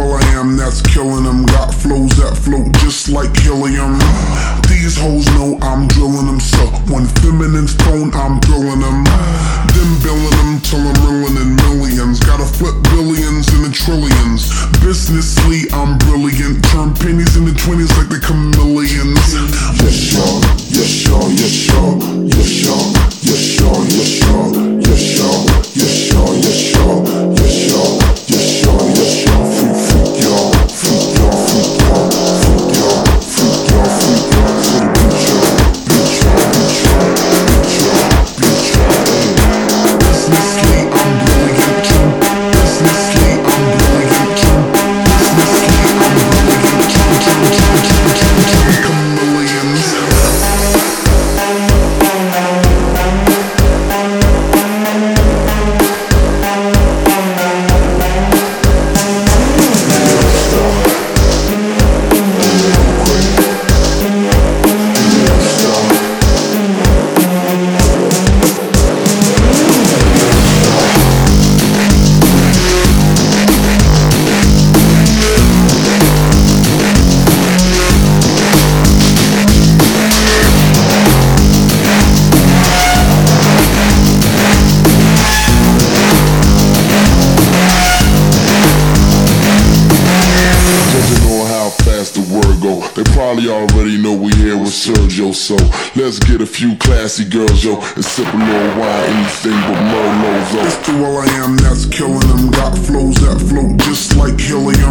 well I am, that's killing them. Got flows that float just like helium. These hoes know I'm drilling them, so one feminine stone, I'm drilling them. Then billing them till I'm reeling know we here with Sergio, so let's get a few classy girls, yo, and sip a little wine, anything but Merlot, though. It's the I am that's killing them. Got flows that float just like helium.